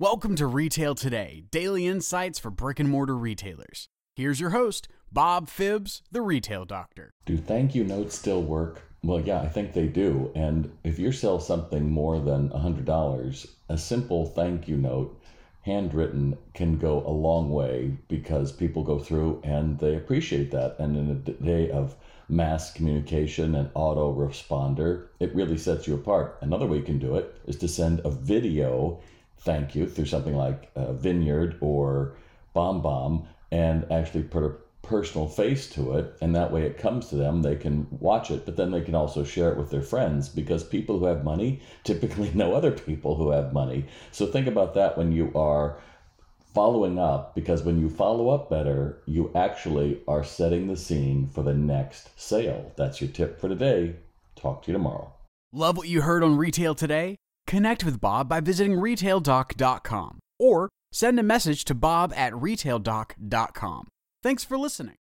Welcome to Retail Today, daily insights for brick and mortar retailers. Here's your host, Bob Phibbs, the retail doctor. Do thank you notes still work? Well, yeah, I think they do. And if you sell something more than $100, a simple thank you note, handwritten, can go a long way because people go through and they appreciate that. And in a day of mass communication and autoresponder, it really sets you apart. Another way you can do it is to send a video thank you through something like uh, Vidyard or BombBomb and actually put a personal face to it. And that way it comes to them, they can watch it, but then they can also share it with their friends because people who have money typically know other people who have money. So think about that when you are following up because when you follow up better, you actually are setting the scene for the next sale. That's your tip for today. Talk to you tomorrow. Love what you heard on Retail Today? Connect with Bob by visiting retaildoc.com or send a message to bob at retaildoc.com. Thanks for listening.